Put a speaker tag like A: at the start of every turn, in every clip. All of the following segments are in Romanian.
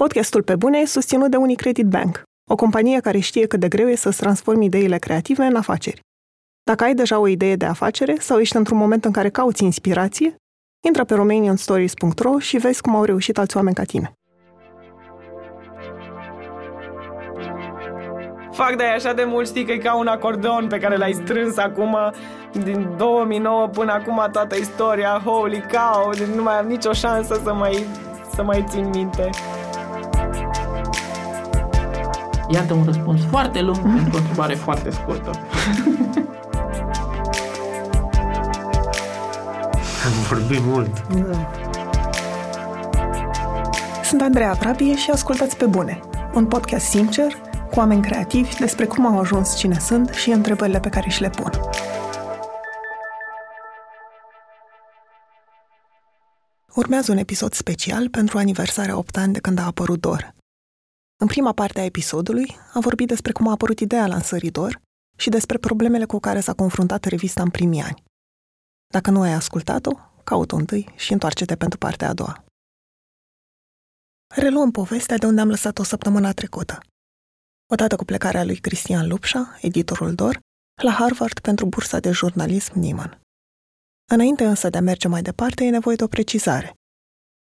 A: Podcastul Pe Bune e susținut de Unicredit Bank, o companie care știe cât de greu e să-ți transformi ideile creative în afaceri. Dacă ai deja o idee de afacere sau ești într-un moment în care cauți inspirație, intră pe romanianstories.ro și vezi cum au reușit alți oameni ca tine.
B: Fac de așa de mult, știi că e ca un acordeon pe care l-ai strâns acum din 2009 până acum toată istoria, holy cow, nu mai am nicio șansă să mai, să mai țin minte.
C: Iată un răspuns foarte lung pentru o întrebare foarte scurtă.
D: Am vorbit mult.
A: Da. Sunt Andreea Vrabie și ascultați pe bune. Un podcast sincer, cu oameni creativi despre cum au ajuns cine sunt și întrebările pe care și le pun. Urmează un episod special pentru aniversarea 8 ani de când a apărut Dor. În prima parte a episodului am vorbit despre cum a apărut ideea lansării Dor și despre problemele cu care s-a confruntat revista în primii ani. Dacă nu ai ascultat-o, caut-o întâi și întoarce-te pentru partea a doua. Reluăm povestea de unde am lăsat-o săptămâna trecută. Odată cu plecarea lui Cristian Lupșa, editorul Dor, la Harvard pentru bursa de jurnalism Nieman. Înainte însă de a merge mai departe, e nevoie de o precizare.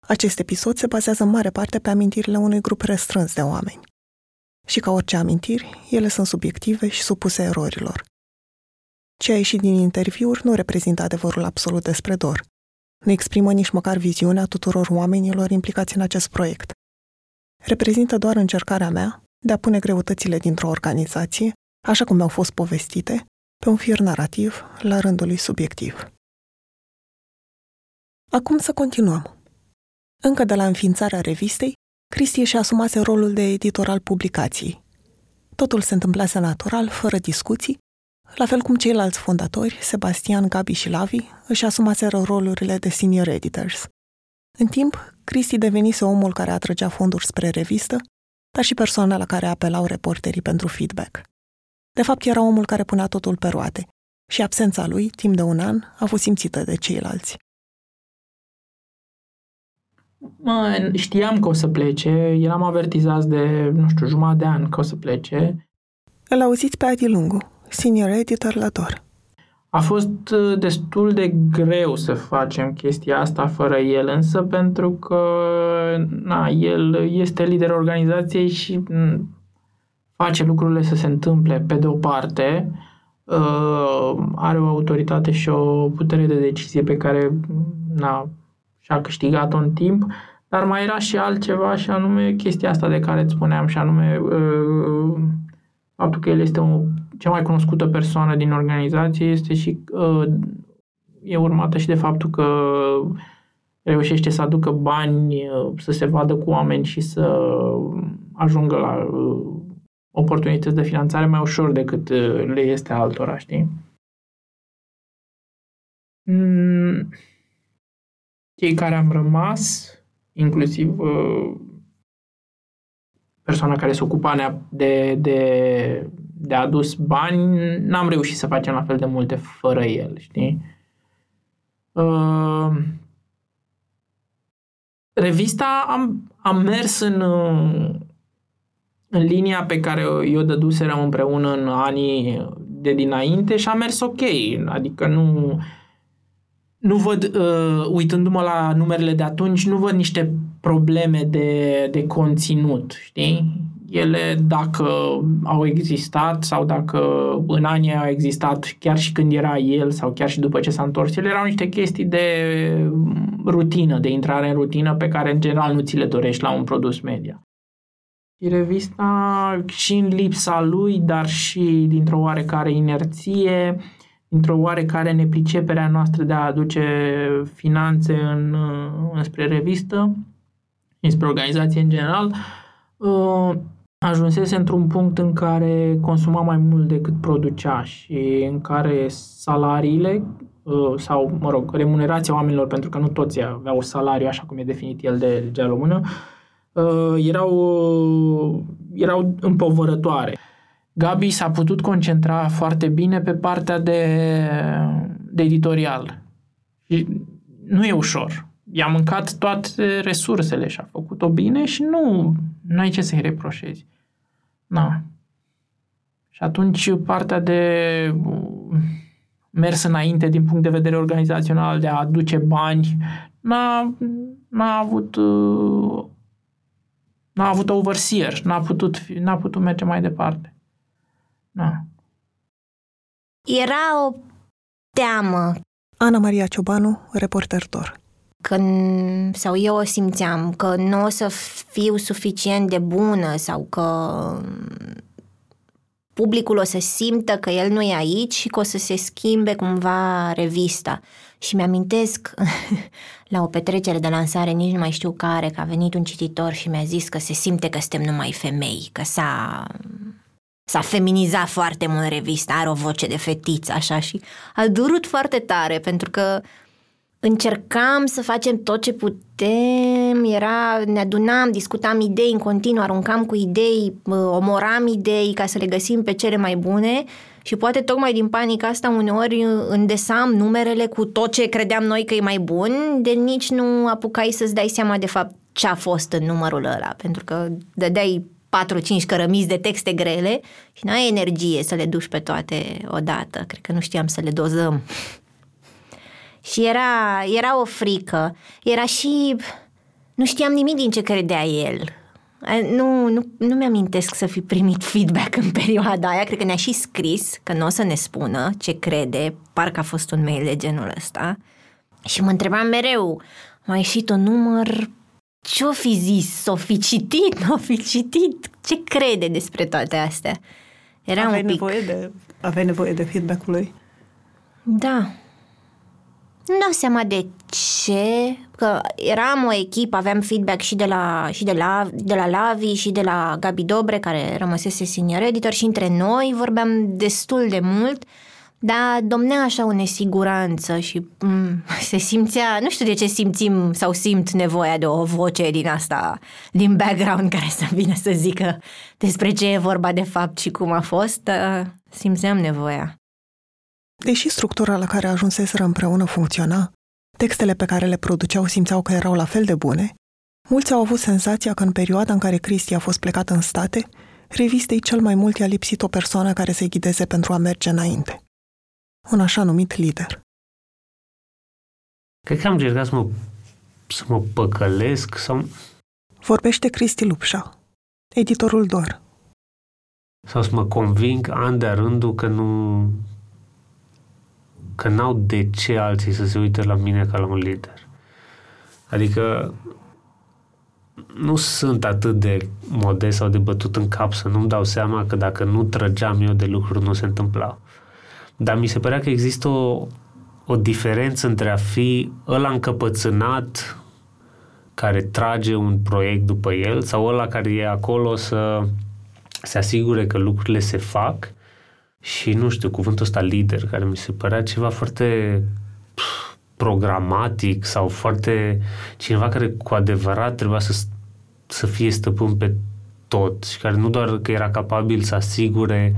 A: Acest episod se bazează în mare parte pe amintirile unui grup restrâns de oameni. Și ca orice amintiri, ele sunt subiective și supuse erorilor. Ce a ieșit din interviuri nu reprezintă adevărul absolut despre Dor. Nu exprimă nici măcar viziunea tuturor oamenilor implicați în acest proiect. Reprezintă doar încercarea mea de a pune greutățile dintr-o organizație, așa cum mi-au fost povestite, pe un fir narrativ la rândul lui subiectiv. Acum să continuăm. Încă de la înființarea revistei, Cristi și asumase rolul de editor al publicației. Totul se întâmplase natural, fără discuții, la fel cum ceilalți fondatori, Sebastian, Gabi și Lavi, își asumaseră rolurile de senior editors. În timp, Cristi devenise omul care atrăgea fonduri spre revistă, dar și persoana la care apelau reporterii pentru feedback. De fapt, era omul care punea totul pe roate și absența lui, timp de un an, a fost simțită de ceilalți.
C: Mă, știam că o să plece, eram avertizat de, nu știu, jumătate de an că o să plece.
A: Îl auziți pe Adi Lungu, senior editor la Dor.
C: A fost uh, destul de greu să facem chestia asta fără el, însă pentru că na, el este liderul organizației și mm, face lucrurile să se întâmple pe de o parte, uh, are o autoritate și o putere de decizie pe care na, și-a câștigat-o în timp, dar mai era și altceva și anume chestia asta de care îți spuneam și anume uh, faptul că el este o cea mai cunoscută persoană din organizație este și uh, e urmată și de faptul că reușește să aducă bani, să se vadă cu oameni și să ajungă la oportunități de finanțare mai ușor decât le este altora, știi? Mm, cei care am rămas, inclusiv uh, persoana care se ocupa de, de, de adus bani, n-am reușit să facem la fel de multe fără el, știi? Uh, revista am, am mers în, în linia pe care eu dăduserăm împreună în anii de dinainte și a mers ok, adică nu nu văd, uh, uitându-mă la numerele de atunci, nu văd niște probleme de, de conținut, știi? Ele, dacă au existat sau dacă în anii au existat chiar și când era el sau chiar și după ce s-a întors, ele erau niște chestii de rutină, de intrare în rutină pe care în general nu ți le dorești la un produs media. Și revista și în lipsa lui, dar și dintr-o oarecare inerție, uh, într-o oarecare nepriceperea noastră de a aduce finanțe în, înspre revistă, înspre organizație în general, uh, ajunsese într-un punct în care consuma mai mult decât producea și în care salariile uh, sau, mă rog, remunerația oamenilor, pentru că nu toți aveau salariu așa cum e definit el de legea română, uh, erau, erau împovărătoare. Gabi s-a putut concentra foarte bine pe partea de, de editorial. Și nu e ușor. i-a mâncat toate resursele și a făcut-o bine și nu, nu ai ce să-i reproșezi. Na. Și atunci partea de mers înainte din punct de vedere organizațional, de a aduce bani, n-a, n-a avut n-a avut overseer, n-a putut, n-a putut merge mai departe. Na.
E: Era o teamă.
A: Ana Maria Ciobanu, reporter Dor.
E: Că, sau eu o simțeam, că nu o să fiu suficient de bună sau că publicul o să simtă că el nu e aici și că o să se schimbe cumva revista. Și mi-amintesc la o petrecere de lansare, nici nu mai știu care, că a venit un cititor și mi-a zis că se simte că suntem numai femei, că s-a, s-a feminizat foarte mult revista, are o voce de fetiță, așa, și a durut foarte tare, pentru că încercam să facem tot ce putem, era, ne adunam, discutam idei în continuu, aruncam cu idei, omoram idei ca să le găsim pe cele mai bune și poate tocmai din panica asta uneori îndesam numerele cu tot ce credeam noi că e mai bun, de nici nu apucai să-ți dai seama de fapt ce a fost în numărul ăla, pentru că dădeai 4-5 cărămizi de texte grele și n-ai energie să le duci pe toate odată. Cred că nu știam să le dozăm. Și era, era o frică. Era și... Nu știam nimic din ce credea el. Nu, nu, nu mi-amintesc să fi primit feedback în perioada aia. Cred că ne-a și scris că nu o să ne spună ce crede. Parcă a fost un mail de genul ăsta. Și mă întrebam mereu, mai ieșit un număr ce-o fi zis? S-o fi citit? Nu o fi citit? Ce crede despre toate astea?
A: Era aveai un pic... Nevoie de, aveai nevoie de feedback-ul lui?
E: Da, nu dau seama de ce, că eram o echipă, aveam feedback și de la, și de la, de la Lavi și de la Gabi Dobre, care rămăsese senior editor și între noi vorbeam destul de mult, dar domnea așa o nesiguranță și mm, se simțea, nu știu de ce simțim sau simt nevoia de o voce din asta, din background care să vină să zică despre ce e vorba de fapt și cum a fost, simțeam nevoia.
A: Deși structura la care ajunseseră împreună funcționa, textele pe care le produceau simțeau că erau la fel de bune, mulți au avut senzația că în perioada în care Cristi a fost plecat în state, revistei cel mai mult i-a lipsit o persoană care să-i ghideze pentru a merge înainte. Un așa numit lider.
D: Cred că am încercat să mă, să mă păcălesc sau...
A: Vorbește Cristi Lupșa, editorul Dor.
D: Sau să mă conving an de rândul că nu, că n-au de ce alții să se uite la mine ca la un lider. Adică nu sunt atât de modest sau de bătut în cap să nu-mi dau seama că dacă nu trăgeam eu de lucruri, nu se întâmplau. Dar mi se părea că există o, o diferență între a fi ăla încăpățânat care trage un proiect după el sau ăla care e acolo să se asigure că lucrurile se fac și, nu știu, cuvântul ăsta lider, care mi se părea ceva foarte programatic sau foarte cineva care cu adevărat trebuia să, să fie stăpân pe tot și care nu doar că era capabil să asigure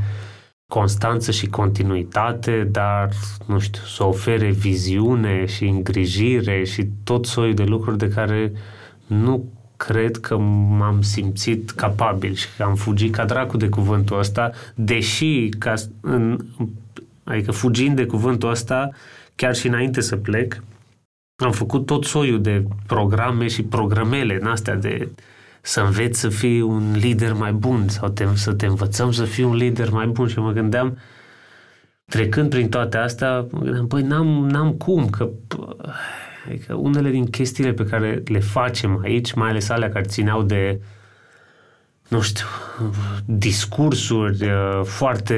D: constanță și continuitate, dar, nu știu, să ofere viziune și îngrijire și tot soiul de lucruri de care nu cred că m-am simțit capabil și că am fugit ca dracu de cuvântul ăsta, deși, ca în, adică fugind de cuvântul ăsta, chiar și înainte să plec, am făcut tot soiul de programe și programele în astea de să înveți să fii un lider mai bun sau te, să te învățăm să fii un lider mai bun. Și mă gândeam, trecând prin toate astea, mă gândeam, păi n-am, n-am cum, că Adică unele din chestiile pe care le facem aici, mai ales alea care țineau de, nu știu, discursuri uh, foarte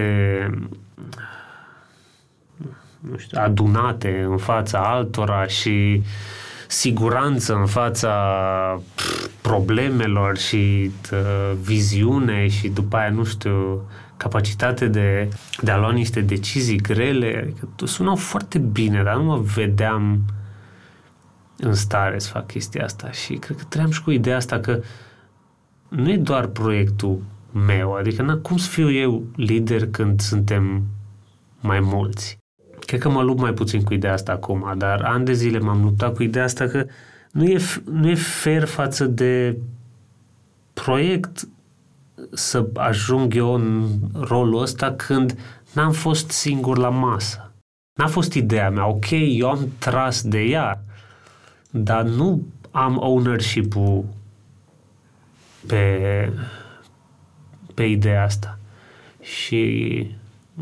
D: nu știu, adunate în fața altora și siguranță în fața problemelor și uh, viziune și după aia, nu știu, capacitate de, de a lua niște decizii grele. Adică sunau foarte bine, dar nu mă vedeam în stare să fac chestia asta și cred că trăiam și cu ideea asta că nu e doar proiectul meu, adică na, cum să fiu eu lider când suntem mai mulți? Cred că mă lupt mai puțin cu ideea asta acum, dar ani de zile m-am luptat cu ideea asta că nu e, nu e fair față de proiect să ajung eu în rolul ăsta când n-am fost singur la masă. N-a fost ideea mea. Ok, eu am tras de ea, dar nu am ownership-ul pe, pe ideea asta. Și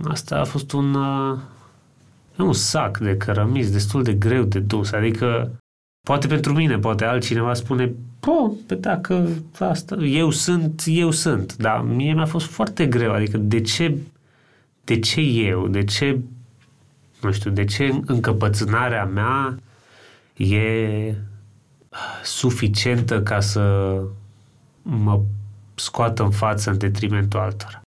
D: asta a fost un, uh, un sac de cărămizi destul de greu de dus. Adică, poate pentru mine, poate altcineva spune, po, pe dacă asta, eu sunt, eu sunt. Dar mie mi-a fost foarte greu. Adică, de ce, de ce eu? De ce, nu știu, de ce încăpățânarea mea e suficientă ca să mă scoată în față în detrimentul altora.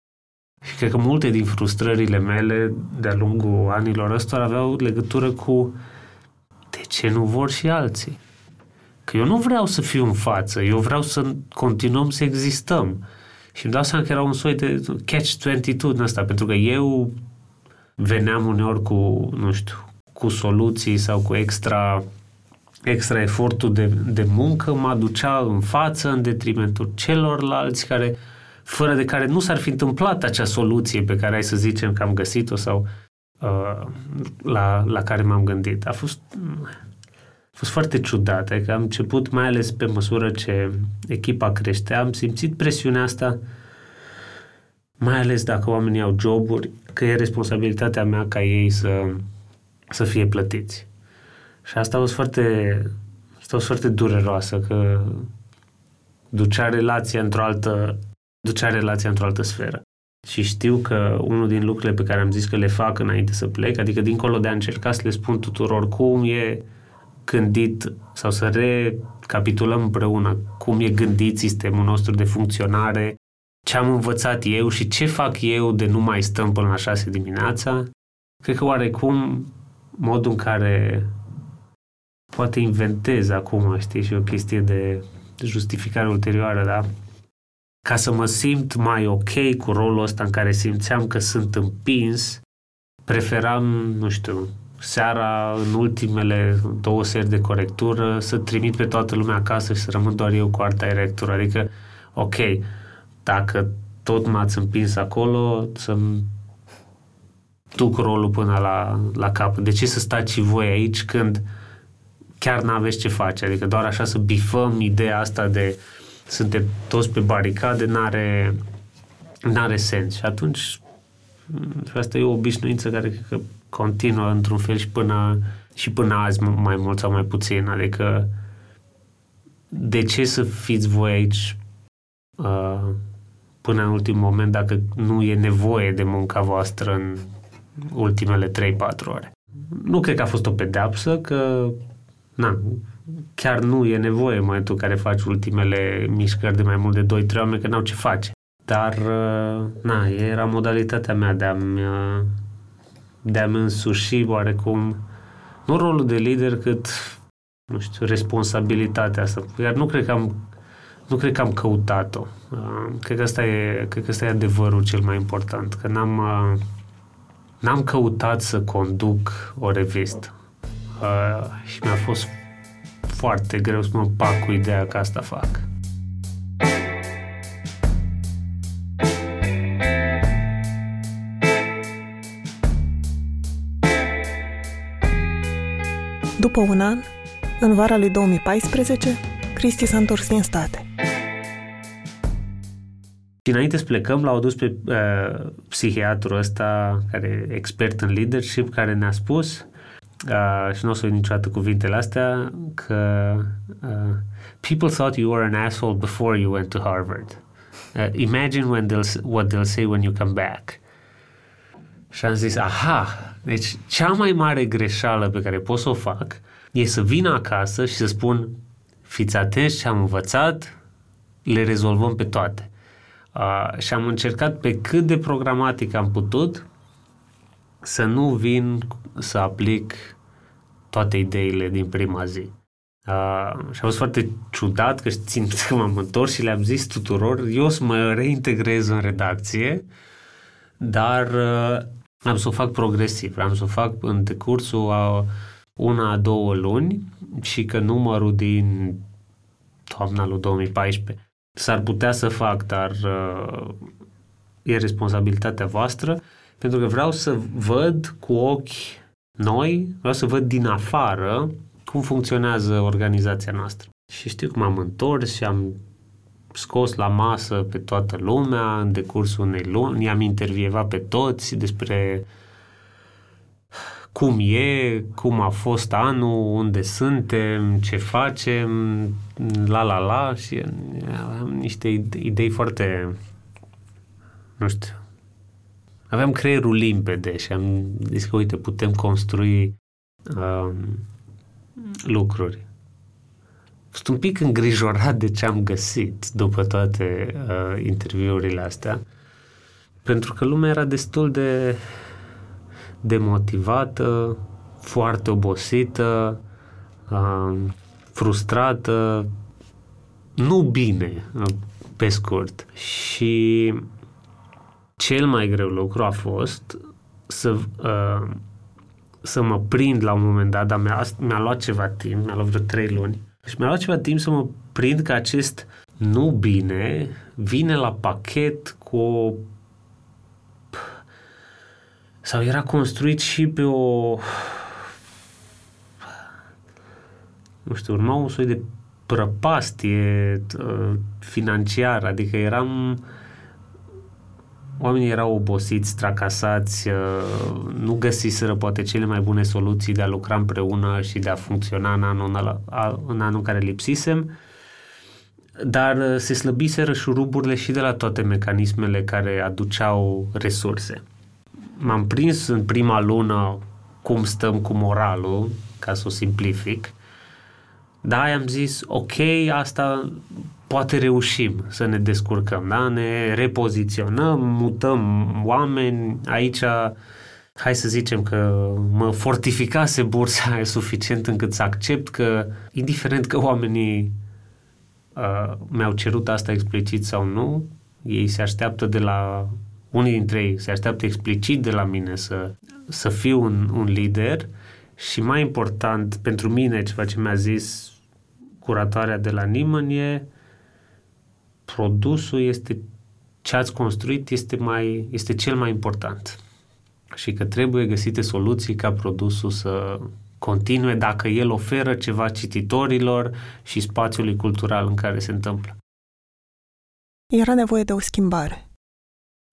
D: Și cred că multe din frustrările mele de-a lungul anilor ăstora aveau legătură cu de ce nu vor și alții. Că eu nu vreau să fiu în față, eu vreau să continuăm să existăm. Și îmi dau seama că era un soi de catch-22 în ăsta, pentru că eu veneam uneori cu, nu știu, cu soluții sau cu extra extra efortul de, de muncă mă aducea în față în detrimentul celorlalți care, fără de care nu s-ar fi întâmplat acea soluție pe care ai să zicem că am găsit-o sau uh, la, la care m-am gândit. A fost, a fost foarte ciudat. Adică am început, mai ales pe măsură ce echipa creștea, am simțit presiunea asta mai ales dacă oamenii au joburi, că e responsabilitatea mea ca ei să, să fie plătiți. Și asta a fost foarte, asta a fost foarte dureroasă, că ducea relația într-o altă, ducea relația într-o altă sferă. Și știu că unul din lucrurile pe care am zis că le fac înainte să plec, adică dincolo de a încerca să le spun tuturor cum e gândit sau să recapitulăm împreună cum e gândit sistemul nostru de funcționare, ce am învățat eu și ce fac eu de nu mai stăm până la șase dimineața, cred că oarecum modul în care poate inventez acum, știi, și o chestie de justificare ulterioară, da? Ca să mă simt mai ok cu rolul ăsta în care simțeam că sunt împins, preferam, nu știu, seara, în ultimele două seri de corectură, să trimit pe toată lumea acasă și să rămân doar eu cu art director. Adică, ok, dacă tot m-ați împins acolo, să-mi duc rolul până la, la cap. De ce să stați și voi aici când uh, chiar n-aveți ce face. Adică doar așa să bifăm ideea asta de suntem toți pe baricade, n-are, n-are sens. Și atunci și asta e o obișnuință care cred că continuă într-un fel și până, și până azi mai mult sau mai puțin. Adică de ce să fiți voi aici uh, până în ultimul moment dacă nu e nevoie de munca voastră în ultimele 3-4 ore? Nu cred că a fost o pedeapsă, că na, chiar nu e nevoie în momentul în care faci ultimele mișcări de mai mult de 2-3 oameni, că n-au ce face. Dar, uh, na, era modalitatea mea de a-mi, uh, de a-mi însuși oarecum, nu rolul de lider, cât, nu știu, responsabilitatea asta. Iar nu cred că am, nu cred că am căutat-o. Uh, cred că asta e, cred că asta e adevărul cel mai important, că n-am, n-am căutat să conduc o revistă uh, și mi-a fost foarte greu să mă pac cu ideea că asta fac.
A: După un an, în vara lui 2014, Cristi s-a întors din state.
D: Și înainte să plecăm, l-au dus pe uh, psihiatrul ăsta, care e expert în leadership, care ne-a spus uh, și nu o să uit niciodată cuvintele astea, că uh, people thought you were an asshole before you went to Harvard. Uh, imagine when they'll, what they'll say when you come back. Și am zis, aha, deci cea mai mare greșeală pe care pot să o fac e să vin acasă și să spun, fiți atenți ce am învățat, le rezolvăm pe toate. Uh, și am încercat pe cât de programatic am putut să nu vin să aplic toate ideile din prima zi. Uh, și a fost foarte ciudat că țin că m-am întors și le-am zis tuturor, eu o să mă reintegrez în redacție, dar uh, am să o fac progresiv, am să o fac în decursul a una, două luni și că numărul din toamna lui 2014 s-ar putea să fac, dar uh, e responsabilitatea voastră, pentru că vreau să văd cu ochi noi, vreau să văd din afară cum funcționează organizația noastră. Și știu că m-am întors și am scos la masă pe toată lumea în decursul unei luni, i-am intervievat pe toți despre cum e, cum a fost anul, unde suntem, ce facem, la la la și am niște idei foarte, nu știu, aveam creierul limpede și am zis că, uite, putem construi um, lucruri. Sunt un pic îngrijorat de ce am găsit după toate uh, interviurile astea, pentru că lumea era destul de demotivată, foarte obosită, uh, frustrată, nu bine, pe scurt. Și cel mai greu lucru a fost să, uh, să mă prind la un moment dat, dar mi-a, mi-a luat ceva timp, mi-a luat vreo trei luni, și mi-a luat ceva timp să mă prind că acest nu bine vine la pachet cu o sau era construit și pe o nu știu, urma un soi de prăpastie uh, financiară, adică eram oamenii erau obosiți, tracasați, uh, nu găsiseră poate cele mai bune soluții de a lucra împreună și de a funcționa în anul, în anul care lipsisem, dar uh, se slăbiseră șuruburile și de la toate mecanismele care aduceau resurse. M-am prins în prima lună cum stăm cu moralul, ca să o simplific, da, am zis, ok, asta poate reușim să ne descurcăm, da? Ne repoziționăm, mutăm oameni, aici hai să zicem că mă fortificase bursa e suficient încât să accept că, indiferent că oamenii uh, mi-au cerut asta explicit sau nu, ei se așteaptă de la unii dintre ei se așteaptă explicit de la mine să, să fiu un, un lider și mai important pentru mine, ceva ce mi-a zis curatoarea de la nimeni e produsul este ce ați construit este, mai, este cel mai important și că trebuie găsite soluții ca produsul să continue dacă el oferă ceva cititorilor și spațiului cultural în care se întâmplă.
A: Era nevoie de o schimbare.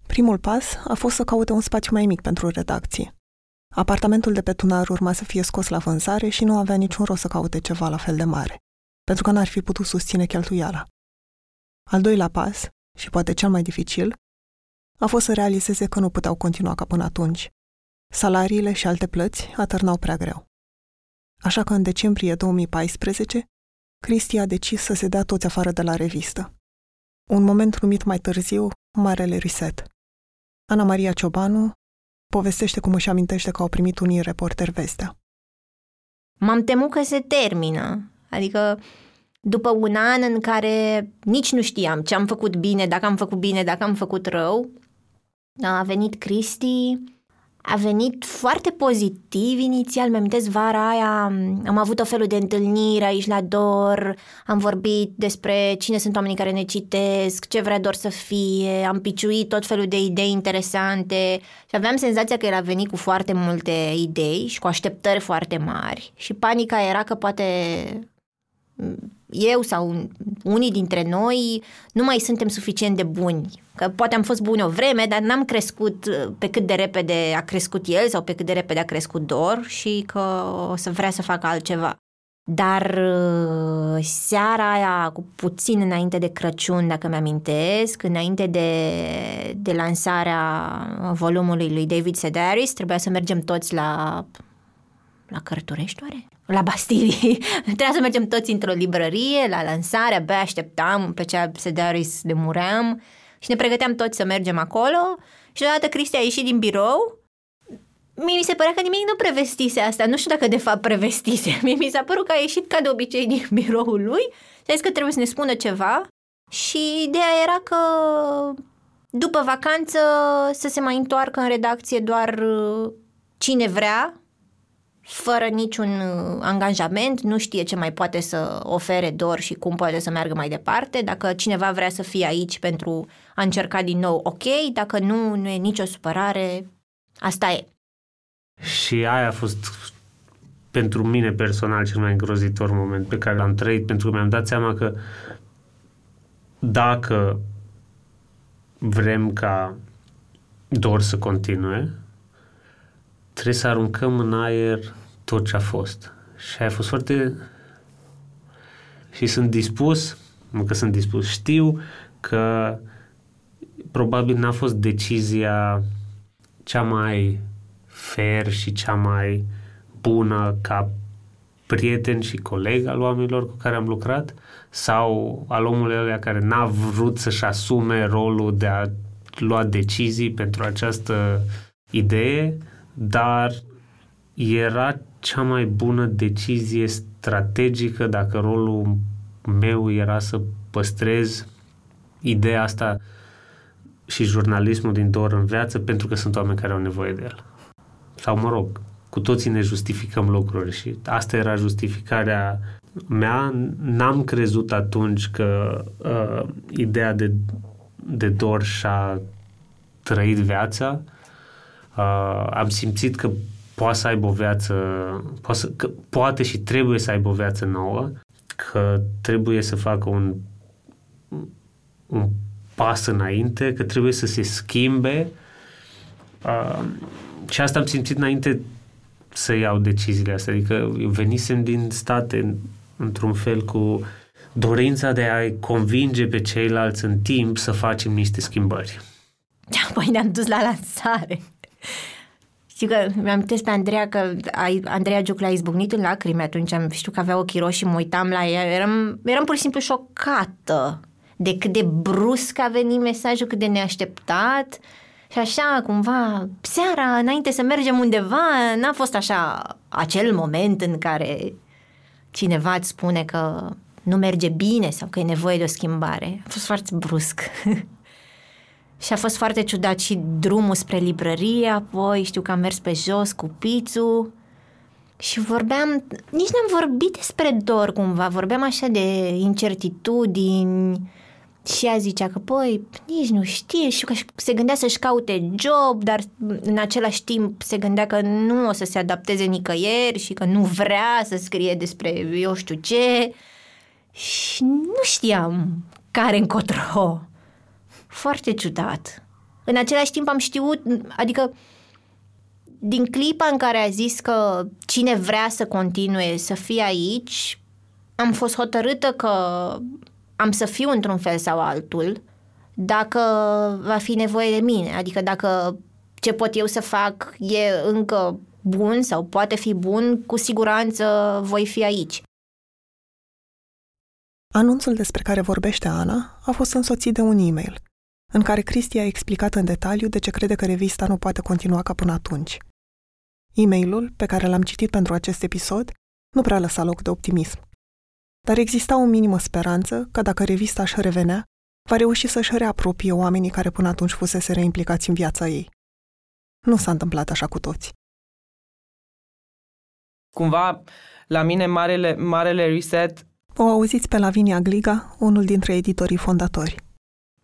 A: Primul pas a fost să caute un spațiu mai mic pentru redacție. Apartamentul de pe tunar urma să fie scos la vânzare și nu avea niciun rost să caute ceva la fel de mare, pentru că n-ar fi putut susține cheltuiala. Al doilea pas, și poate cel mai dificil, a fost să realizeze că nu puteau continua ca până atunci. Salariile și alte plăți atârnau prea greu. Așa că în decembrie 2014, Cristi a decis să se dea toți afară de la revistă. Un moment numit mai târziu Marele Reset. Ana Maria Ciobanu povestește cum își amintește că au primit unii reporteri vestea.
E: M-am temut că se termină. Adică după un an în care nici nu știam ce am făcut bine, dacă am făcut bine, dacă am făcut rău, a venit Cristi a venit foarte pozitiv inițial, mi amintesc vara aia, am avut o felul de întâlniri aici la Dor, am vorbit despre cine sunt oamenii care ne citesc, ce vrea Dor să fie, am piciuit tot felul de idei interesante și aveam senzația că el a venit cu foarte multe idei și cu așteptări foarte mari. Și panica era că poate eu sau unii dintre noi nu mai suntem suficient de buni. Că poate am fost buni o vreme, dar n-am crescut uh, pe cât de repede a crescut el sau pe cât de repede a crescut Dor și că o să vrea să facă altceva. Dar uh, seara aia, cu puțin înainte de Crăciun, dacă mi-amintesc, înainte de, de lansarea volumului lui David Sedaris, trebuia să mergem toți la la Cărturești, oare? La Bastilii. Trebuia să mergem toți într-o librărie, la lansare, abia așteptam, pe cea Sedaris de muream și ne pregăteam toți să mergem acolo și deodată Cristi a ieșit din birou Mie mi se părea că nimic nu prevestise asta. Nu știu dacă de fapt prevestise. Mie mi s-a părut că a ieșit ca de obicei din biroul lui și a zis că trebuie să ne spună ceva și ideea era că după vacanță să se mai întoarcă în redacție doar uh, cine vrea fără niciun uh, angajament, nu știe ce mai poate să ofere dor și cum poate să meargă mai departe. Dacă cineva vrea să fie aici pentru a încerca din nou, ok, dacă nu, nu e nicio supărare, asta e.
D: Și aia a fost pentru mine personal cel mai îngrozitor moment pe care l-am trăit, pentru că mi-am dat seama că dacă vrem ca dor să continue, trebuie să aruncăm în aer tot ce a fost. Și a fost foarte... Și sunt dispus, nu că sunt dispus, știu că probabil n-a fost decizia cea mai fair și cea mai bună ca prieten și coleg al oamenilor cu care am lucrat sau al omului ăla care n-a vrut să-și asume rolul de a lua decizii pentru această idee, dar era cea mai bună decizie strategică dacă rolul meu era să păstrez ideea asta și jurnalismul din dor în viață pentru că sunt oameni care au nevoie de el. Sau mă rog, cu toții ne justificăm lucruri și asta era justificarea mea. N-am crezut atunci că uh, ideea de, de dor și-a trăit viața. Uh, am simțit că poate să aibă o viață, poate, să, că poate și trebuie să aibă o viață nouă, că trebuie să facă un, un pas înainte, că trebuie să se schimbe. Uh, și asta am simțit înainte să iau deciziile astea. Adică eu venisem din state într-un fel cu dorința de a-i convinge pe ceilalți în timp să facem niște schimbări.
E: Păi ne-am dus la lansare. Știu că mi-am pe Andreea că Andreea Giuc a izbucnit în lacrimi atunci, am, știu că avea ochii roșii, mă uitam la ea, eram, eram pur și simplu șocată de cât de brusc a venit mesajul, cât de neașteptat și așa, cumva, seara, înainte să mergem undeva, n-a fost așa acel moment în care cineva îți spune că nu merge bine sau că e nevoie de o schimbare. A fost foarte brusc. și a fost foarte ciudat și drumul spre librărie, apoi. Știu că am mers pe jos cu pițul și vorbeam, nici n-am vorbit despre dor cumva, vorbeam așa de incertitudini, și ea zicea că, păi, nici nu știe. Și că se gândea să-și caute job, dar în același timp se gândea că nu o să se adapteze nicăieri și că nu vrea să scrie despre eu știu ce. Și nu știam care încotro. Foarte ciudat. În același timp am știut, adică din clipa în care a zis că cine vrea să continue să fie aici, am fost hotărâtă că am să fiu într-un fel sau altul dacă va fi nevoie de mine. Adică dacă ce pot eu să fac e încă bun sau poate fi bun, cu siguranță voi fi aici.
A: Anunțul despre care vorbește Ana a fost însoțit de un e-mail, în care Cristi a explicat în detaliu de ce crede că revista nu poate continua ca până atunci. E-mailul, pe care l-am citit pentru acest episod, nu prea lăsa loc de optimism dar exista o minimă speranță că dacă revista își revenea, va reuși să-și reapropie oamenii care până atunci fusese reimplicați în viața ei. Nu s-a întâmplat așa cu toți.
B: Cumva, la mine, marele, marele reset...
A: O auziți pe Lavinia Gliga, unul dintre editorii fondatori.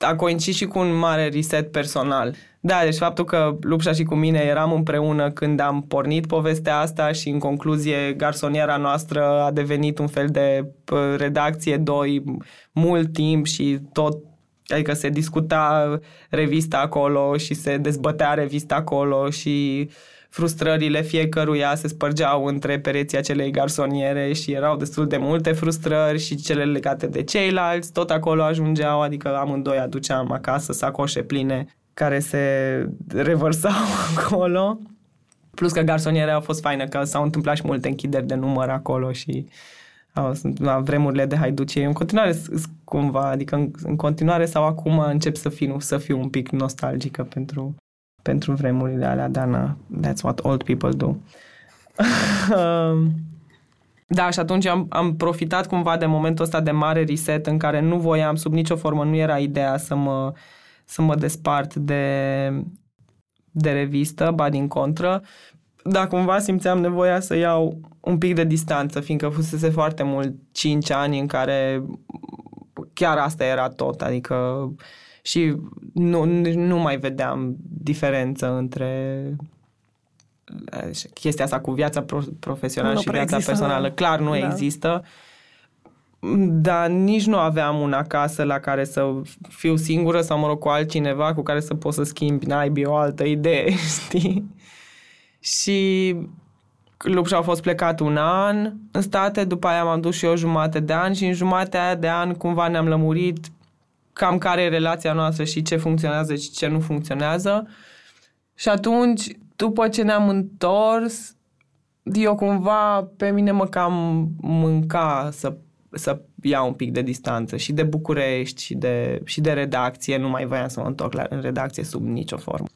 B: A coincis și cu un mare reset personal. Da, deci faptul că Lupșa și cu mine eram împreună când am pornit povestea asta și în concluzie garsoniera noastră a devenit un fel de redacție doi mult timp și tot Adică se discuta revista acolo și se dezbătea revista acolo și frustrările fiecăruia se spărgeau între pereții acelei garsoniere și erau destul de multe frustrări și cele legate de ceilalți, tot acolo ajungeau, adică amândoi aduceam acasă sacoșe pline care se revărsau acolo. Plus că garsoniera a fost faină, că s-au întâmplat și multe închideri de număr acolo și au, sunt la vremurile de haiducie. În continuare, cumva, adică în, în continuare sau acum încep să fiu, să fiu un pic nostalgică pentru, pentru vremurile alea, dar na, that's what old people do. da, și atunci am, am profitat cumva de momentul ăsta de mare reset în care nu voiam, sub nicio formă, nu era ideea să mă să mă despart de, de revistă, ba din contră. da, cumva simțeam nevoia să iau un pic de distanță, fiindcă fusese foarte mult 5 ani în care chiar asta era tot, adică și nu, nu mai vedeam diferență între chestia asta cu viața profesională
A: nu
B: și viața
A: există,
B: personală. Clar nu
A: da.
B: există, dar nici nu aveam una casă la care să fiu singură sau, mă rog, cu altcineva cu care să pot să schimbi naibii o altă idee, știi? Și Lupșa a fost plecat un an în state, după aia m-am dus și eu jumate de an și în jumatea aia de an cumva ne-am lămurit cam care e relația noastră și ce funcționează și ce nu funcționează. Și atunci, după ce ne-am întors, eu cumva pe mine mă cam mânca să, să iau un pic de distanță și de București și de, și de redacție. Nu mai voiam să mă întorc la, în redacție sub nicio formă.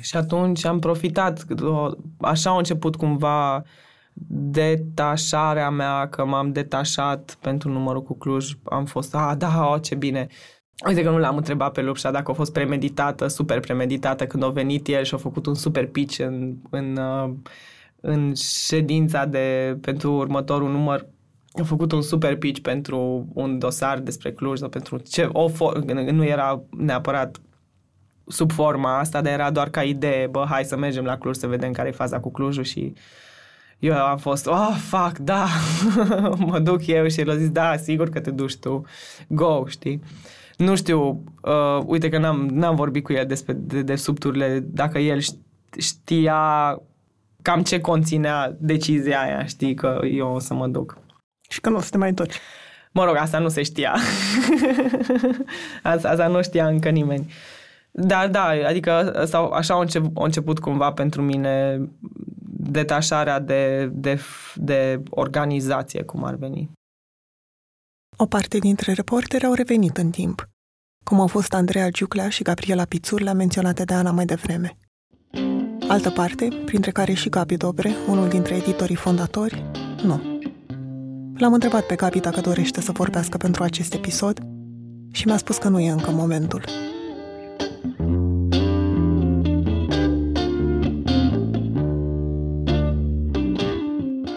B: Și atunci am profitat, așa a început cumva detașarea mea, că m-am detașat pentru numărul cu Cluj. Am fost, ah, da, oh, ce bine. Uite că nu l-am întrebat pe Lupșa dacă a fost premeditată, super premeditată, când a venit el și a făcut un super pitch în, în, uh, în ședința de, pentru următorul număr. A făcut un super pitch pentru un dosar despre Cluj sau pentru ce, o for, nu era neapărat sub forma asta, dar era doar ca idee, bă, hai să mergem la Cluj să vedem care e faza cu Clujul și eu am fost, oh, fuck, da, mă duc eu și el a zis, da, sigur că te duci tu, go, știi? Nu știu, uh, uite că n-am, n-am vorbit cu el despre de, de subturile, dacă el știa cam ce conținea decizia aia, știi, că eu o să mă duc.
A: Și că nu o să te mai întorci.
B: Mă rog, asta nu se știa. asta, asta nu știa încă nimeni. Uh, da, da, adică sau așa a început, a început cumva pentru mine detașarea de, de, de organizație, cum ar veni.
A: O parte dintre reporteri au revenit în timp, cum au fost Andreea Giuclea și Gabriela Pițurla menționate de Ana mai devreme. Altă parte, printre care și Gabi Dobre, unul dintre editorii fondatori, nu. L-am întrebat pe Gabi dacă dorește să vorbească pentru acest episod și mi-a spus că nu e încă momentul.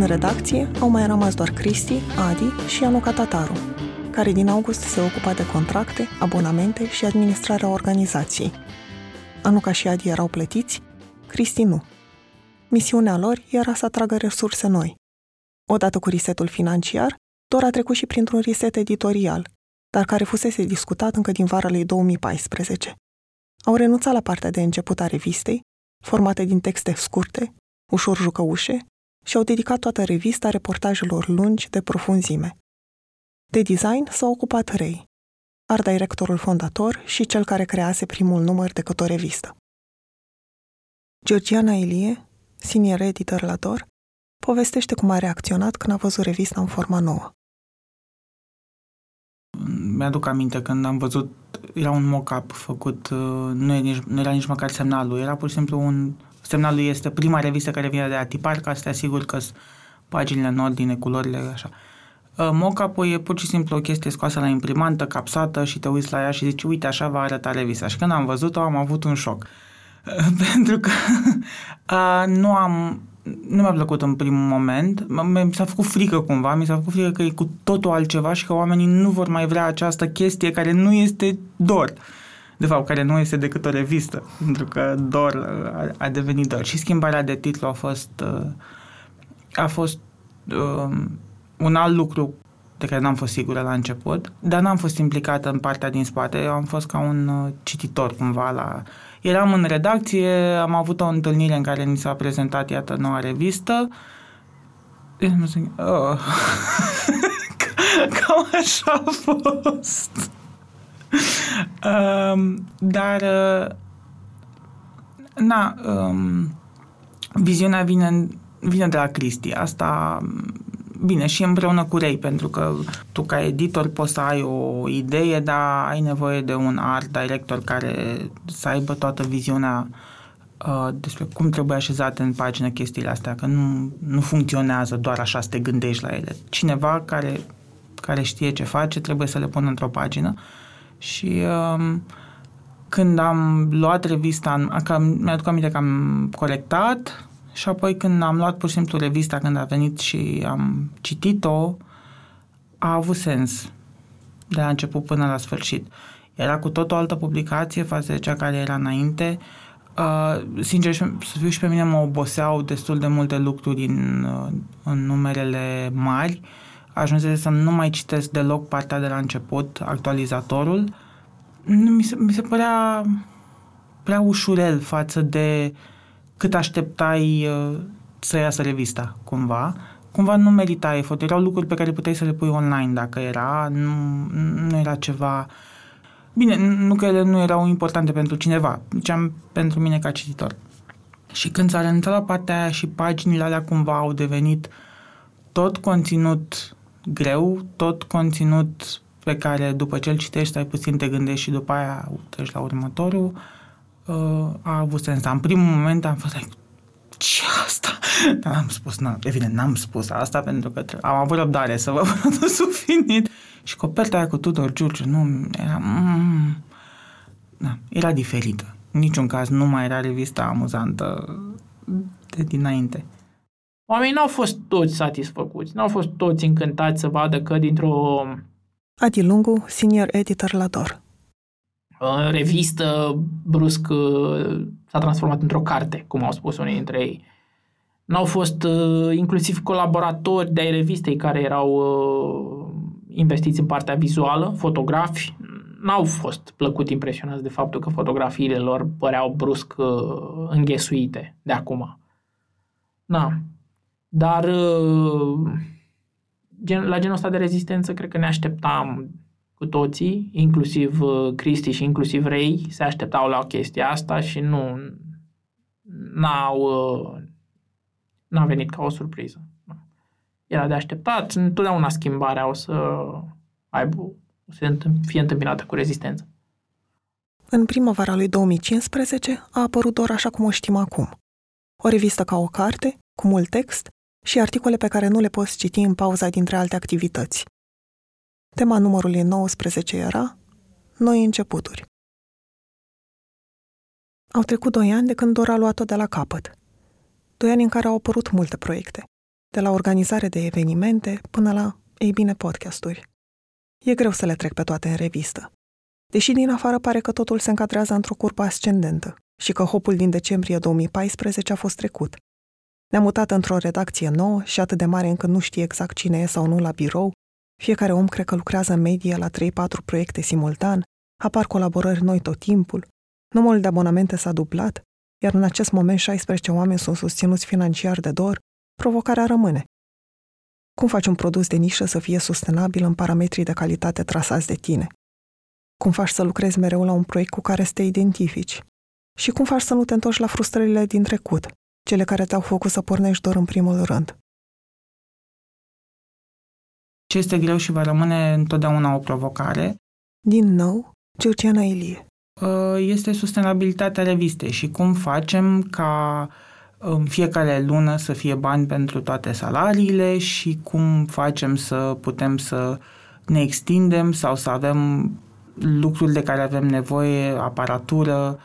A: În redacție au mai rămas doar Cristi, Adi și Anuca Tataru, care din august se ocupa de contracte, abonamente și administrarea organizației. Anuca și Adi erau plătiți, Cristi nu. Misiunea lor era să atragă resurse noi. Odată cu resetul financiar, Dor a trecut și printr-un reset editorial, dar care fusese discutat încă din vara lui 2014. Au renunțat la partea de început a revistei, formate din texte scurte, ușor jucăușe și au dedicat toată revista reportajelor lungi de profunzime. De design s-a ocupat Ray, art directorul fondator și cel care crease primul număr de cât o revistă. Georgiana Elie, senior editor la Dor, povestește cum a reacționat când a văzut revista în forma nouă.
F: Mi-aduc aminte când am văzut, era un mock-up făcut, uh, nu, era nici, nu era nici măcar semnalul, era pur și simplu un Semnalul este prima revistă care vine de la tipar ca să te asiguri că paginile în ordine, culorile, așa. Uh, Mockup-ul e pur și simplu o chestie scoasă la imprimantă, capsată și te uiți la ea și zici, uite, așa va arăta revista. Și când am văzut-o, am avut un șoc. Pentru că uh, nu am nu mi-a plăcut în primul moment, mi s-a făcut frică cumva, mi s-a făcut frică că e cu totul altceva și că oamenii nu vor mai vrea această chestie care nu este dor. Uh, de fapt, care nu este decât o revistă, pentru că DOR a, a devenit DOR. Și schimbarea de titlu a fost, uh, a fost um, un alt lucru de care n-am fost sigură la început, dar n-am fost implicată în partea din spate, eu am fost ca un uh, cititor cumva la... Eram în redacție, am avut o întâlnire în care mi s-a prezentat, iată, noua revistă. Oh. Cam așa a fost. Um, dar uh, Na, um, viziunea vine, vine de la Cristi. Asta, bine, și împreună cu Rei, pentru că tu ca editor poți să ai o idee, dar ai nevoie de un art director care să aibă toată viziunea uh, despre cum trebuie așezate în pagină chestiile astea, că nu, nu funcționează doar așa să te gândești la ele. Cineva care, care știe ce face trebuie să le pună într-o pagină și uh, când am luat revista, că mi-aduc aminte că am colectat și apoi când am luat pur și simplu revista când a venit și am citit-o, a avut sens de la început până la sfârșit. Era cu tot o altă publicație față de cea care era înainte. Uh, sincer, să fiu și pe mine mă oboseau destul de multe lucruri în, uh, în numerele mari. Ajunsese să nu mai citesc deloc partea de la început, actualizatorul. Uh, mi se, mi se părea prea ușurel față de cât așteptai uh, să iasă revista, cumva. Cumva nu merita efort. Erau lucruri pe care puteai să le pui online dacă era. Nu, nu era ceva... Bine, nu că ele nu erau importante pentru cineva, ziceam pentru mine ca cititor. Și când s-a renunțat la partea aia și paginile alea cumva au devenit tot conținut greu, tot conținut pe care după ce îl citești, ai puțin te gândești și după aia treci la următorul, uh, a avut sens. În primul moment am fost like, ce asta? Dar n-am spus, n evident, n-am spus asta pentru că am avut răbdare să vă produsul finit și coperta aia cu Tudor Giurgiu nu era... Mm, da, era diferită. În niciun caz nu mai era revista amuzantă de dinainte.
C: Oamenii n-au fost toți satisfăcuți, n-au fost toți încântați să vadă că dintr-o
A: Adi Lungu, senior editor la DOR.
C: Revistă brusc uh, s-a transformat într-o carte, cum au spus unii dintre ei. N-au fost uh, inclusiv colaboratori de ai revistei care erau uh, investiți în partea vizuală, fotografi, n-au fost plăcut impresionați de faptul că fotografiile lor păreau brusc înghesuite de acum. Na. Dar gen, la genul ăsta de rezistență cred că ne așteptam cu toții, inclusiv uh, Cristi și inclusiv Rei, se așteptau la chestia asta și nu n-au uh, n-a venit ca o surpriză. Era de așteptat, întotdeauna schimbarea o să aibă, o să fie întâmpinată cu rezistență.
A: În primăvara lui 2015 a apărut doar așa cum o știm acum. O revistă ca o carte, cu mult text, și articole pe care nu le poți citi în pauza dintre alte activități. Tema numărului 19 era Noi începuturi. Au trecut doi ani de când Dora a luat-o de la capăt. Doi ani în care au apărut multe proiecte, de la organizare de evenimente până la, ei bine, podcasturi. E greu să le trec pe toate în revistă. Deși din afară pare că totul se încadrează într-o curbă ascendentă și că hopul din decembrie 2014 a fost trecut, ne-am mutat într-o redacție nouă și atât de mare încât nu știe exact cine e sau nu la birou. Fiecare om cred că lucrează în medie la 3-4 proiecte simultan, apar colaborări noi tot timpul, numărul de abonamente s-a dublat, iar în acest moment 16 oameni sunt susținuți financiar de dor, provocarea rămâne. Cum faci un produs de nișă să fie sustenabil în parametrii de calitate trasați de tine? Cum faci să lucrezi mereu la un proiect cu care să te identifici? Și cum faci să nu te întorci la frustrările din trecut, cele care te-au făcut să pornești doar în primul rând.
F: Ce este greu și va rămâne întotdeauna o provocare.
A: Din nou, Georgiana Ilie.
F: Uh, este sustenabilitatea revistei și cum facem ca în fiecare lună să fie bani pentru toate salariile și cum facem să putem să ne extindem sau să avem lucruri de care avem nevoie, aparatură,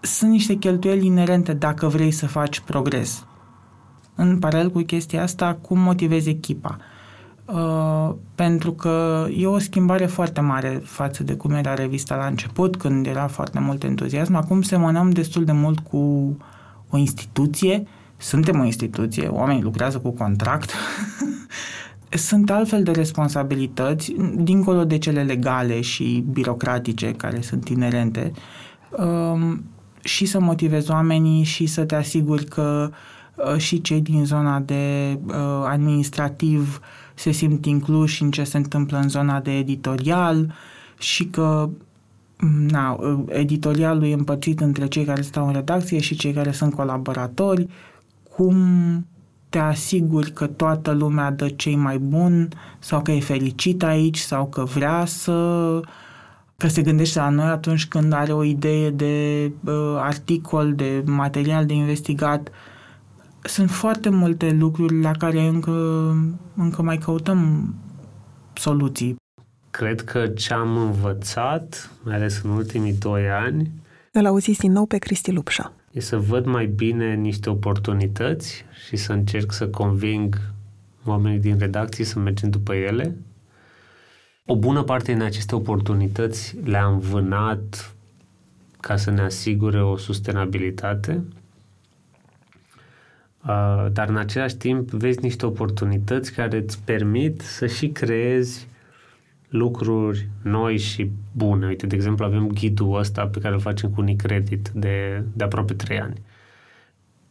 F: sunt niște cheltuieli inerente dacă vrei să faci progres. În paralel cu chestia asta, cum motivezi echipa? Uh, pentru că e o schimbare foarte mare față de cum era revista la început, când era foarte mult entuziasm. Acum semănăm destul de mult cu o instituție. Suntem o instituție, oamenii lucrează cu contract. sunt altfel de responsabilități, dincolo de cele legale și birocratice care sunt inerente. Uh, și să motivezi oamenii și să te asiguri că uh, și cei din zona de uh, administrativ se simt incluși în ce se întâmplă în zona de editorial și că Na, editorialul e împărțit între cei care stau în redacție și cei care sunt colaboratori. Cum te asiguri că toată lumea dă cei mai bun sau că e fericit aici sau că vrea să că se gândește la noi atunci când are o idee de uh, articol, de material de investigat. Sunt foarte multe lucruri la care încă, încă mai căutăm soluții.
D: Cred că ce am învățat, mai ales în ultimii doi ani,
A: îl auziți din nou pe Cristi Lupșa.
D: E să văd mai bine niște oportunități și să încerc să conving oamenii din redacție să mergem după ele. O bună parte din aceste oportunități le-am vânat ca să ne asigure o sustenabilitate, dar în același timp vezi niște oportunități care îți permit să și creezi lucruri noi și bune. Uite, de exemplu, avem ghidul ăsta pe care îl facem cu Unicredit de, de aproape 3 ani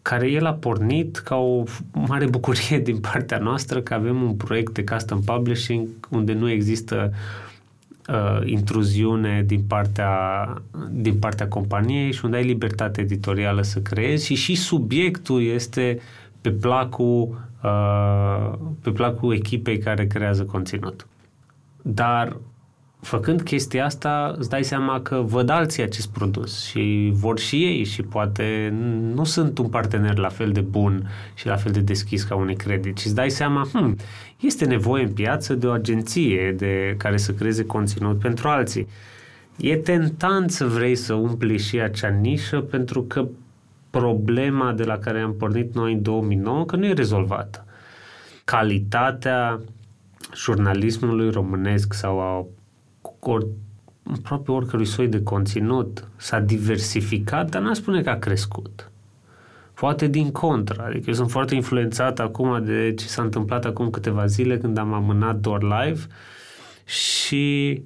D: care el a pornit ca o mare bucurie din partea noastră că avem un proiect de custom publishing unde nu există uh, intruziune din partea, din partea companiei și unde ai libertate editorială să creezi și și subiectul este pe placul, uh, pe placul echipei care creează conținut. Dar făcând chestia asta, îți dai seama că văd alții acest produs și vor și ei și poate nu sunt un partener la fel de bun și la fel de deschis ca unui credit. Și îți dai seama, hm, este nevoie în piață de o agenție de care să creeze conținut pentru alții. E tentant să vrei să umpli și acea nișă pentru că problema de la care am pornit noi în 2009 că nu e rezolvată. Calitatea jurnalismului românesc sau a or, aproape oricărui soi de conținut s-a diversificat, dar n-aș spune că a crescut. Poate din contră. Adică eu sunt foarte influențat acum de ce s-a întâmplat acum câteva zile când am amânat doar live și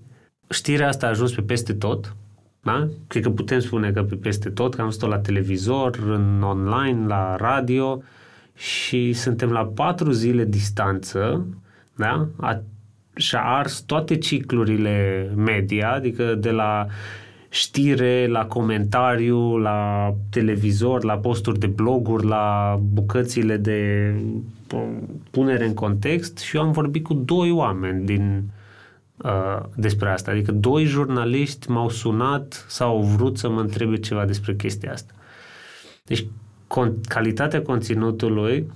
D: știrea asta a ajuns pe peste tot. Da? Cred că putem spune că pe peste tot, că am văzut-o la televizor, în online, la radio și suntem la patru zile distanță da? A, și-a ars toate ciclurile media, adică de la știre, la comentariu, la televizor, la posturi de bloguri, la bucățile de punere în context și eu am vorbit cu doi oameni din uh, despre asta. Adică doi jurnaliști m-au sunat sau au vrut să mă întrebe ceva despre chestia asta. Deci con- calitatea conținutului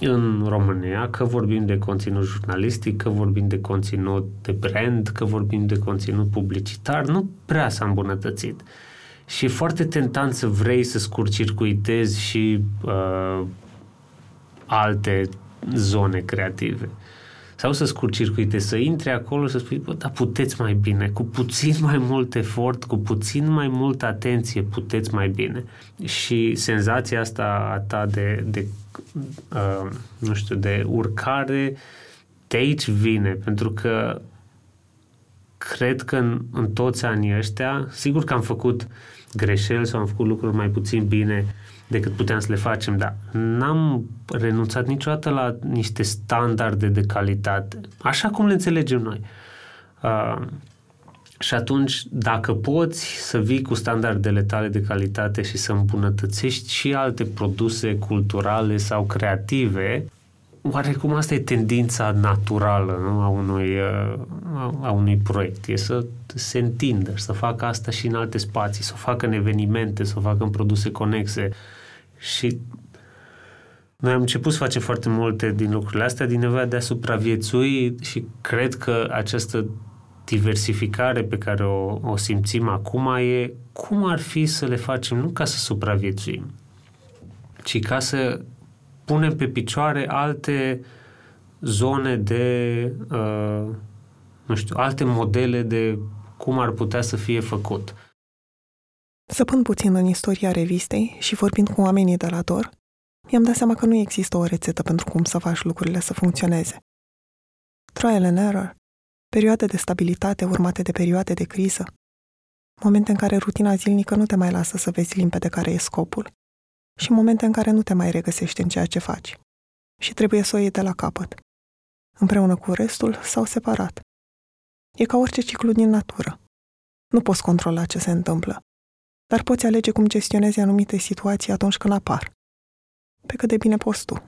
D: în România, că vorbim de conținut jurnalistic, că vorbim de conținut de brand, că vorbim de conținut publicitar, nu prea s-a îmbunătățit. Și e foarte tentant să vrei să scurcircuitezi și uh, alte zone creative. Sau să scurcircuite, să intre acolo și să spui, bă, dar puteți mai bine, cu puțin mai mult efort, cu puțin mai multă atenție, puteți mai bine. Și senzația asta a ta de, de uh, nu știu, de urcare de aici vine, pentru că cred că în, în toți anii ăștia, sigur că am făcut greșeli sau am făcut lucruri mai puțin bine decât puteam să le facem, dar n-am renunțat niciodată la niște standarde de calitate, așa cum le înțelegem noi. Uh, și atunci, dacă poți să vii cu standardele tale de calitate și să îmbunătățești și alte produse culturale sau creative, oarecum asta e tendința naturală nu? a, unui, uh, a unui proiect. E să se întindă și să facă asta și în alte spații, să o facă în evenimente, să o facă în produse conexe. Și noi am început să facem foarte multe din lucrurile astea din nevoia de a supraviețui și cred că această diversificare pe care o, o simțim acum e cum ar fi să le facem nu ca să supraviețuim, ci ca să punem pe picioare alte zone de, uh, nu știu, alte modele de cum ar putea să fie făcut.
A: Săpând puțin în istoria revistei și vorbind cu oamenii de la DOR, mi-am dat seama că nu există o rețetă pentru cum să faci lucrurile să funcționeze. Trial and error, perioade de stabilitate urmate de perioade de criză, momente în care rutina zilnică nu te mai lasă să vezi limpede care e scopul și momente în care nu te mai regăsești în ceea ce faci și trebuie să o iei de la capăt, împreună cu restul sau separat. E ca orice ciclu din natură. Nu poți controla ce se întâmplă, dar poți alege cum gestionezi anumite situații atunci când apar. Pe cât de bine poți tu.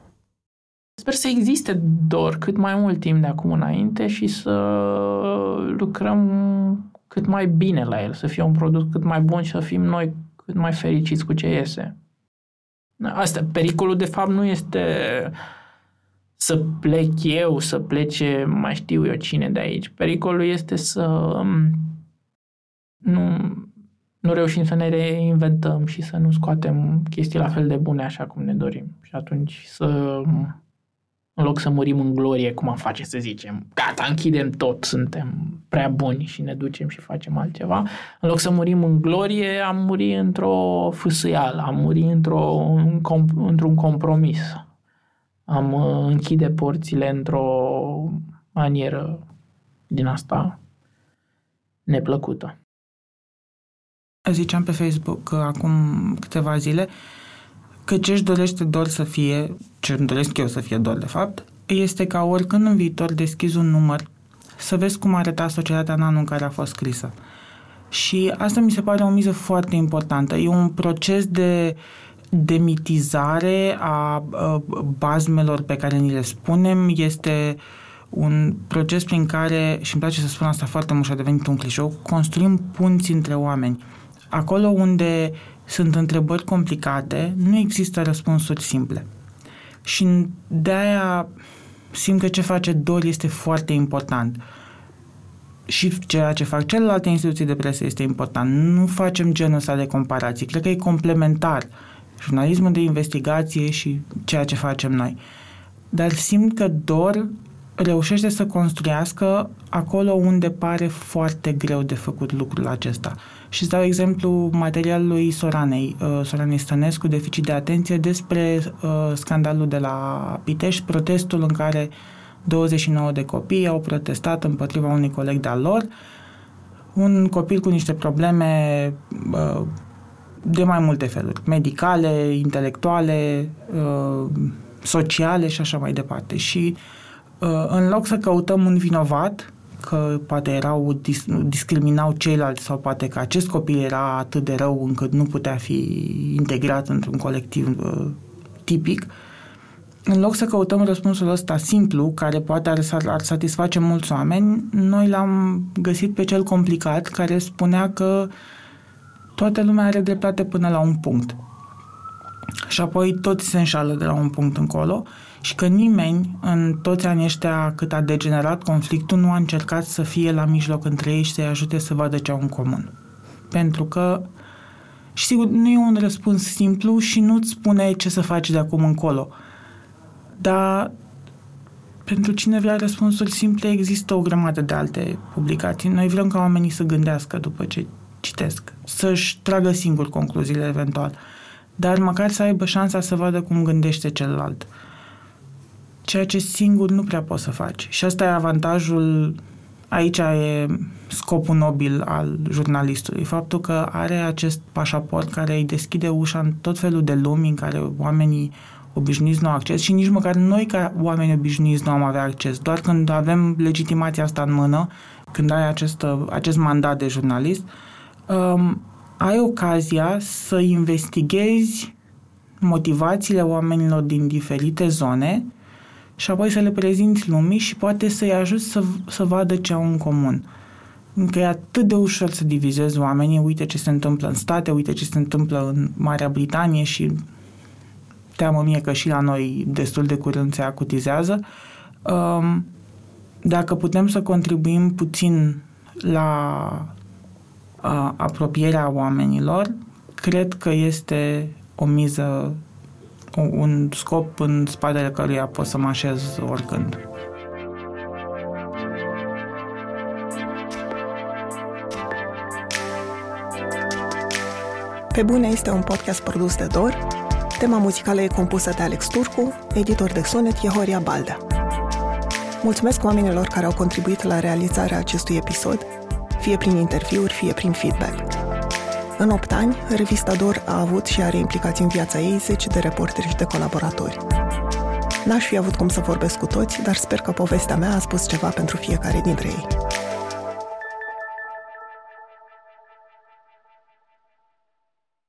C: Sper să existe dor cât mai mult timp de acum înainte și să lucrăm cât mai bine la el, să fie un produs cât mai bun și să fim noi cât mai fericiți cu ce iese. Asta, pericolul de fapt nu este să plec eu, să plece mai știu eu cine de aici. Pericolul este să um, nu, nu reușim să ne reinventăm și să nu scoatem chestii la fel de bune așa cum ne dorim. Și atunci să um, în loc să murim în glorie, cum am face să zicem, gata, închidem tot, suntem prea buni și ne ducem și facem altceva, în loc să murim în glorie, am murit într-o fâsâială, am murit într-o, într-un compromis. Am uh, închide porțile într-o manieră din asta neplăcută.
F: Ziceam pe Facebook că acum câteva zile că ce își dorește doar să fie, ce îmi doresc eu să fie doar de fapt, este ca oricând în viitor deschizi un număr să vezi cum arăta societatea în anul în care a fost scrisă. Și asta mi se pare o miză foarte importantă. E un proces de demitizare a, a bazmelor pe care ni le spunem. Este un proces prin care, și îmi place să spun asta foarte mult și a devenit un clișou, construim punți între oameni. Acolo unde sunt întrebări complicate, nu există răspunsuri simple. Și de aia simt că ce face Dor este foarte important. Și ceea ce fac celelalte instituții de presă este important. Nu facem genul ăsta de comparații. Cred că e complementar jurnalismul de investigație și ceea ce facem noi. Dar simt că Dor reușește să construiască acolo unde pare foarte greu de făcut lucrul acesta. Și îți dau exemplu materialului Soranei, uh, Soranei Stănescu, deficit de atenție, despre uh, scandalul de la Pitești, protestul în care 29 de copii au protestat împotriva unui coleg de-al lor, un copil cu niște probleme uh, de mai multe feluri, medicale, intelectuale, uh, sociale și așa mai departe. Și uh, în loc să căutăm un vinovat, că poate erau, dis, discriminau ceilalți sau poate că acest copil era atât de rău încât nu putea fi integrat într-un colectiv uh, tipic, în loc să căutăm răspunsul ăsta simplu, care poate ar, ar satisface mulți oameni, noi l-am găsit pe cel complicat, care spunea că toată lumea are dreptate până la un punct. Și apoi toți se înșală de la un punct încolo și că nimeni în toți anii ăștia cât a degenerat conflictul nu a încercat să fie la mijloc între ei și să-i ajute să vadă ce au în comun. Pentru că și sigur, nu e un răspuns simplu și nu-ți spune ce să faci de acum încolo. Dar pentru cine vrea răspunsuri simple, există o grămadă de alte publicații. Noi vrem ca oamenii să gândească după ce citesc, să-și tragă singur concluziile eventual, dar măcar să aibă șansa să vadă cum gândește celălalt ceea ce singur nu prea poți să faci. Și asta e avantajul, aici e scopul nobil al jurnalistului, faptul că are acest pașaport care îi deschide ușa în tot felul de lumi în care oamenii obișnuiți nu au acces și nici măcar noi ca oameni obișnuiți nu am avea acces. Doar când avem legitimația asta în mână, când ai acest, acest mandat de jurnalist, um, ai ocazia să investighezi motivațiile oamenilor din diferite zone și apoi să le prezinți lumii și poate să-i ajuți să, să vadă ce au în comun. Că e atât de ușor să divizezi oamenii, uite ce se întâmplă în state, uite ce se întâmplă în Marea Britanie și teamă mie că și la noi destul de curând se acutizează. Um, dacă putem să contribuim puțin la uh, apropierea oamenilor, cred că este o miză un scop în spatele căruia pot să mă așez oricând.
A: Pe bune este un podcast produs de Dor. Tema muzicală e compusă de Alex Turcu, editor de sunet e Horia Balda. Mulțumesc oamenilor care au contribuit la realizarea acestui episod, fie prin interviuri, fie prin feedback. În 8 ani, revista Dor a avut și are implicați în viața ei zeci de reporteri și de colaboratori. N-aș fi avut cum să vorbesc cu toți, dar sper că povestea mea a spus ceva pentru fiecare dintre ei.